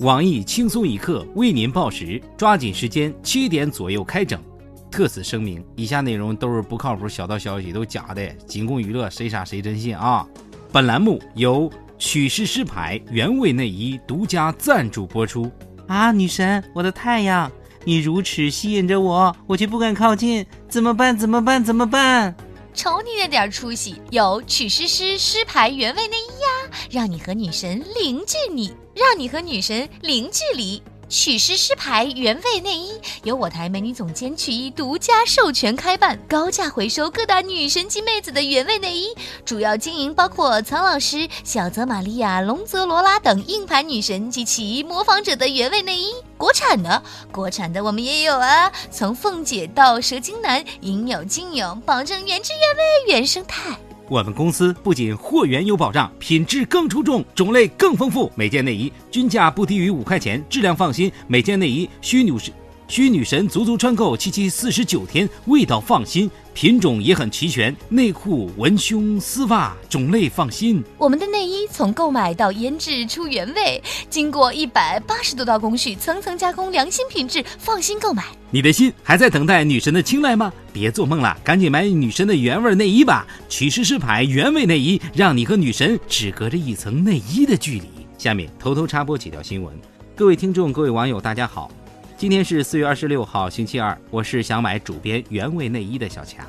网易轻松一刻为您报时，抓紧时间，七点左右开整。特此声明，以下内容都是不靠谱小道消息，都假的，仅供娱乐，谁傻谁真信啊！本栏目由取势狮牌原味内衣独家赞助播出。啊，女神，我的太阳，你如此吸引着我，我却不敢靠近，怎么办？怎么办？怎么办？瞅你那点出息，有曲诗诗诗牌原味内衣呀，让你和女神零距离，让你和女神零距离。曲诗诗牌原味内衣由我台美女总监曲艺独家授权开办，高价回收各大女神级妹子的原味内衣，主要经营包括苍老师、小泽玛利亚、龙泽罗拉等硬盘女神及其模仿者的原味内衣。国产的，国产的我们也有啊，从凤姐到蛇精男，应有尽有，保证原汁原味原生态。我们公司不仅货源有保障，品质更出众，种类更丰富。每件内衣均价不低于五块钱，质量放心。每件内衣需女士。需女神足足穿够七七四十九天，味道放心，品种也很齐全，内裤、文胸、丝袜种类放心。我们的内衣从购买到腌制出原味，经过一百八十多道工序，层层加工，良心品质，放心购买。你的心还在等待女神的青睐吗？别做梦了，赶紧买女神的原味内衣吧！曲诗诗牌原味内衣，让你和女神只隔着一层内衣的距离。下面偷偷插播几条新闻，各位听众、各位网友，大家好。今天是四月二十六号，星期二。我是想买主编原味内衣的小强。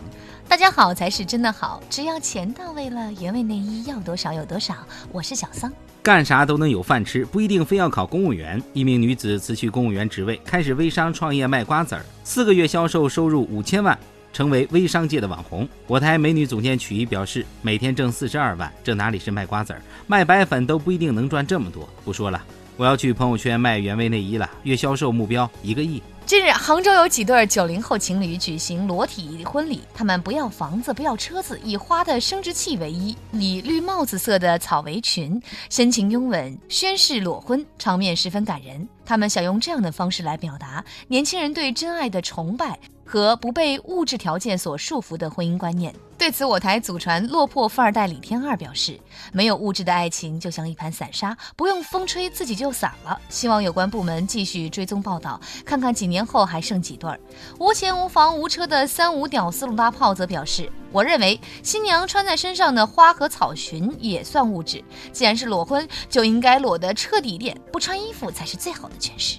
大家好才是真的好，只要钱到位了，原味内衣要多少有多少。我是小桑，干啥都能有饭吃，不一定非要考公务员。一名女子辞去公务员职位，开始微商创业卖瓜子儿，四个月销售收入五千万，成为微商界的网红。我台美女总监曲艺表示，每天挣四十二万，这哪里是卖瓜子儿，卖白粉都不一定能赚这么多。不说了。我要去朋友圈卖原味内衣了，月销售目标一个亿。近日，杭州有几对九零后情侣举行裸体婚礼，他们不要房子，不要车子，以花的生殖器为衣，以绿帽子色的草围裙，深情拥吻，宣誓裸婚，场面十分感人。他们想用这样的方式来表达年轻人对真爱的崇拜。和不被物质条件所束缚的婚姻观念。对此，我台祖传落魄富二代李天二表示：“没有物质的爱情就像一盘散沙，不用风吹自己就散了。”希望有关部门继续追踪报道，看看几年后还剩几对儿。无钱无房无车的三无屌丝鲁大炮则表示：“我认为新娘穿在身上的花和草裙也算物质，既然是裸婚，就应该裸得彻底一点，不穿衣服才是最好的诠释。”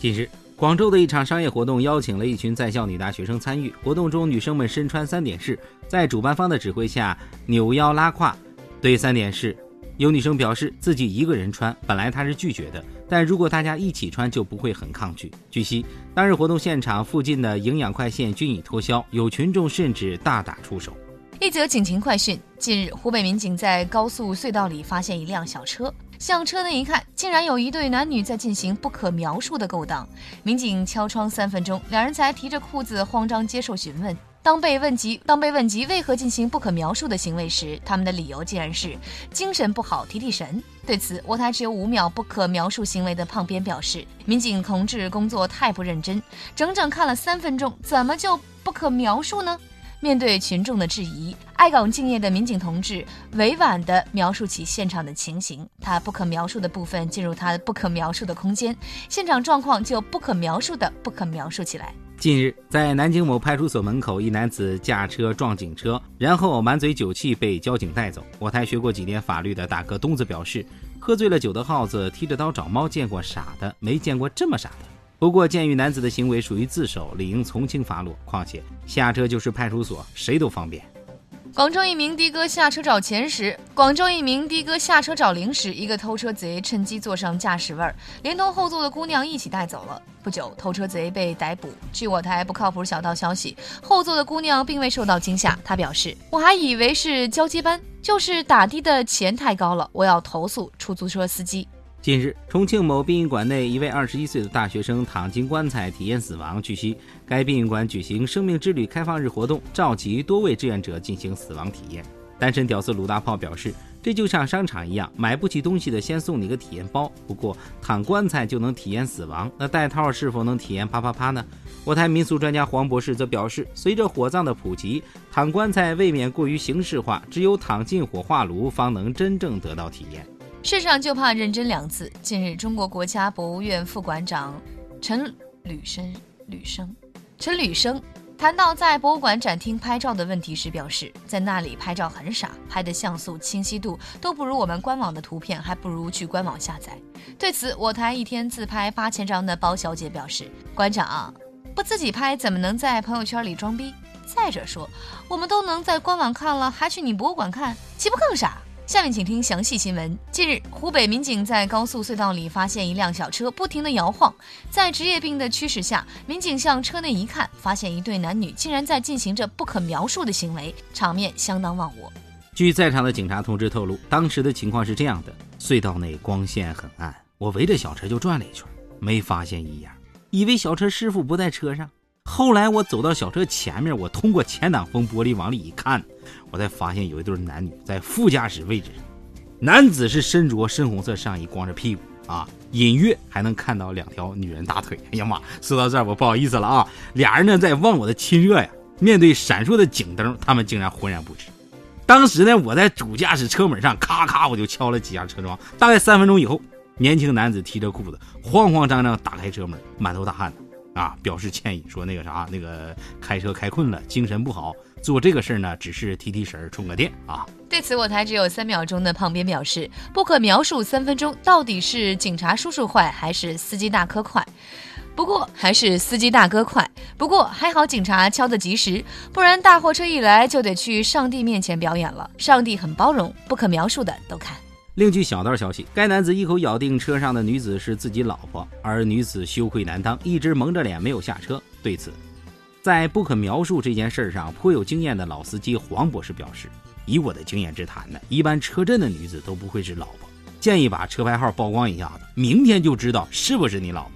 近日。广州的一场商业活动邀请了一群在校女大学生参与。活动中，女生们身穿三点式，在主办方的指挥下扭腰拉胯。对三点式，有女生表示自己一个人穿，本来她是拒绝的，但如果大家一起穿就不会很抗拒。据悉，当日活动现场附近的营养快线均已脱销，有群众甚至大打出手。一则警情快讯：近日，湖北民警在高速隧道里发现一辆小车。向车内一看，竟然有一对男女在进行不可描述的勾当。民警敲窗三分钟，两人才提着裤子慌张接受询问。当被问及当被问及为何进行不可描述的行为时，他们的理由竟然是精神不好提提神。对此，我台只有五秒不可描述行为的胖编表示：民警同志工作太不认真，整整看了三分钟，怎么就不可描述呢？面对群众的质疑，爱岗敬业的民警同志委婉地描述起现场的情形，他不可描述的部分进入他不可描述的空间，现场状况就不可描述的不可描述起来。近日，在南京某派出所门口，一男子驾车撞警车，然后满嘴酒气被交警带走。我台学过几年法律的大哥东子表示，喝醉了酒的耗子提着刀找猫，见过傻的，没见过这么傻的。不过，鉴于男子的行为属于自首，理应从轻发落。况且下车就是派出所，谁都方便。广州一名的哥下车找钱时，广州一名的哥下车找零食，一个偷车贼趁机坐上驾驶位，连同后座的姑娘一起带走了。不久，偷车贼被逮捕。据我台不靠谱小道消息，后座的姑娘并未受到惊吓，她表示：“我还以为是交接班，就是打的的钱太高了，我要投诉出租车司机。”近日，重庆某殡仪馆内，一位二十一岁的大学生躺进棺材体验死亡。据悉，该殡仪馆举行生命之旅开放日活动，召集多位志愿者进行死亡体验。单身屌丝鲁大炮表示：“这就像商场一样，买不起东西的先送你个体验包。不过，躺棺材就能体验死亡，那带套是否能体验啪啪啪呢？”我台民俗专家黄博士则表示：“随着火葬的普及，躺棺材未免过于形式化，只有躺进火化炉，方能真正得到体验。”世上就怕认真两字。近日，中国国家博物院副馆长陈履生、履生、陈履生谈到在博物馆展厅拍照的问题时，表示在那里拍照很傻，拍的像素、清晰度都不如我们官网的图片，还不如去官网下载。对此，我台一天自拍八千张的包小姐表示：“馆长不自己拍，怎么能在朋友圈里装逼？再者说，我们都能在官网看了，还去你博物馆看，岂不更傻？”下面请听详细新闻。近日，湖北民警在高速隧道里发现一辆小车不停地摇晃，在职业病的驱使下，民警向车内一看，发现一对男女竟然在进行着不可描述的行为，场面相当忘我。据在场的警察同志透露，当时的情况是这样的：隧道内光线很暗，我围着小车就转了一圈，没发现异样，以为小车师傅不在车上。后来我走到小车前面，我通过前挡风玻璃往里一看，我才发现有一对男女在副驾驶位置上。男子是身着深红色上衣，光着屁股啊，隐约还能看到两条女人大腿。哎呀妈！说到这儿，我不好意思了啊。俩人呢在忘我的亲热呀。面对闪烁的警灯，他们竟然浑然不知。当时呢，我在主驾驶车门上咔咔我就敲了几下车窗。大概三分钟以后，年轻男子提着裤子，慌慌张张打开车门，满头大汗的。啊，表示歉意，说那个啥，那个开车开困了，精神不好，做这个事儿呢，只是提提神儿，充个电啊。对此，我台只有三秒钟的胖边表示，不可描述三分钟，到底是警察叔叔坏，还是司机大哥快？不过还是司机大哥快。不过还好，警察敲得及时，不然大货车一来就得去上帝面前表演了。上帝很包容，不可描述的都看。另据小道消息，该男子一口咬定车上的女子是自己老婆，而女子羞愧难当，一直蒙着脸没有下车。对此，在不可描述这件事上颇有经验的老司机黄博士表示：“以我的经验之谈呢，一般车震的女子都不会是老婆，建议把车牌号曝光一下子，明天就知道是不是你老婆。”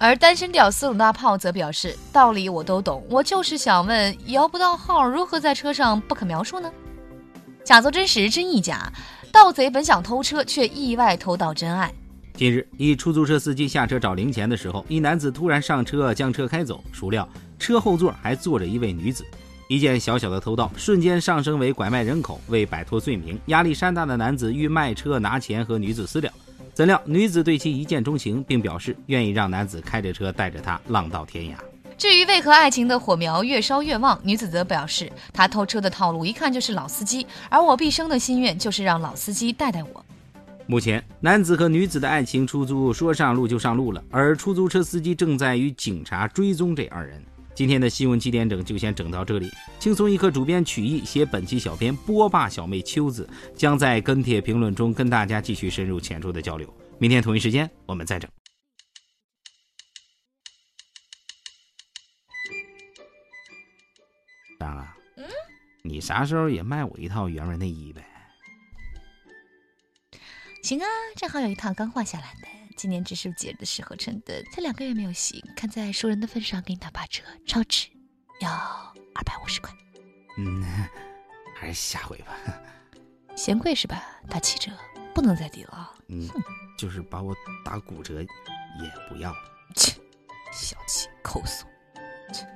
而单身屌丝鲁大炮则表示：“道理我都懂，我就是想问，摇不到号如何在车上不可描述呢？假作真实，真亦假。”盗贼本想偷车，却意外偷到真爱。近日，一出租车司机下车找零钱的时候，一男子突然上车将车开走，孰料车后座还坐着一位女子。一件小小的偷盗，瞬间上升为拐卖人口。为摆脱罪名，压力山大的男子欲卖车拿钱和女子私了。怎料女子对其一见钟情，并表示愿意让男子开着车带着她浪到天涯。至于为何爱情的火苗越烧越旺，女子则表示，她偷车的套路一看就是老司机，而我毕生的心愿就是让老司机带带我。目前，男子和女子的爱情出租说上路就上路了，而出租车司机正在与警察追踪这二人。今天的新闻七点整就先整到这里，轻松一刻主编曲艺写本期小编波霸小妹秋子将在跟帖评论中跟大家继续深入浅出的交流。明天同一时间我们再整。你啥时候也卖我一套原味内衣呗？行啊，正好有一套刚换下来的，今年植树节的时候穿的，才两个月没有洗，看在熟人的份上给你打八折，超值，要二百五十块。嗯，还是下回吧。嫌贵是吧？打七折，不能再低了。嗯，就是把我打骨折也不要。切，小气抠搜。切。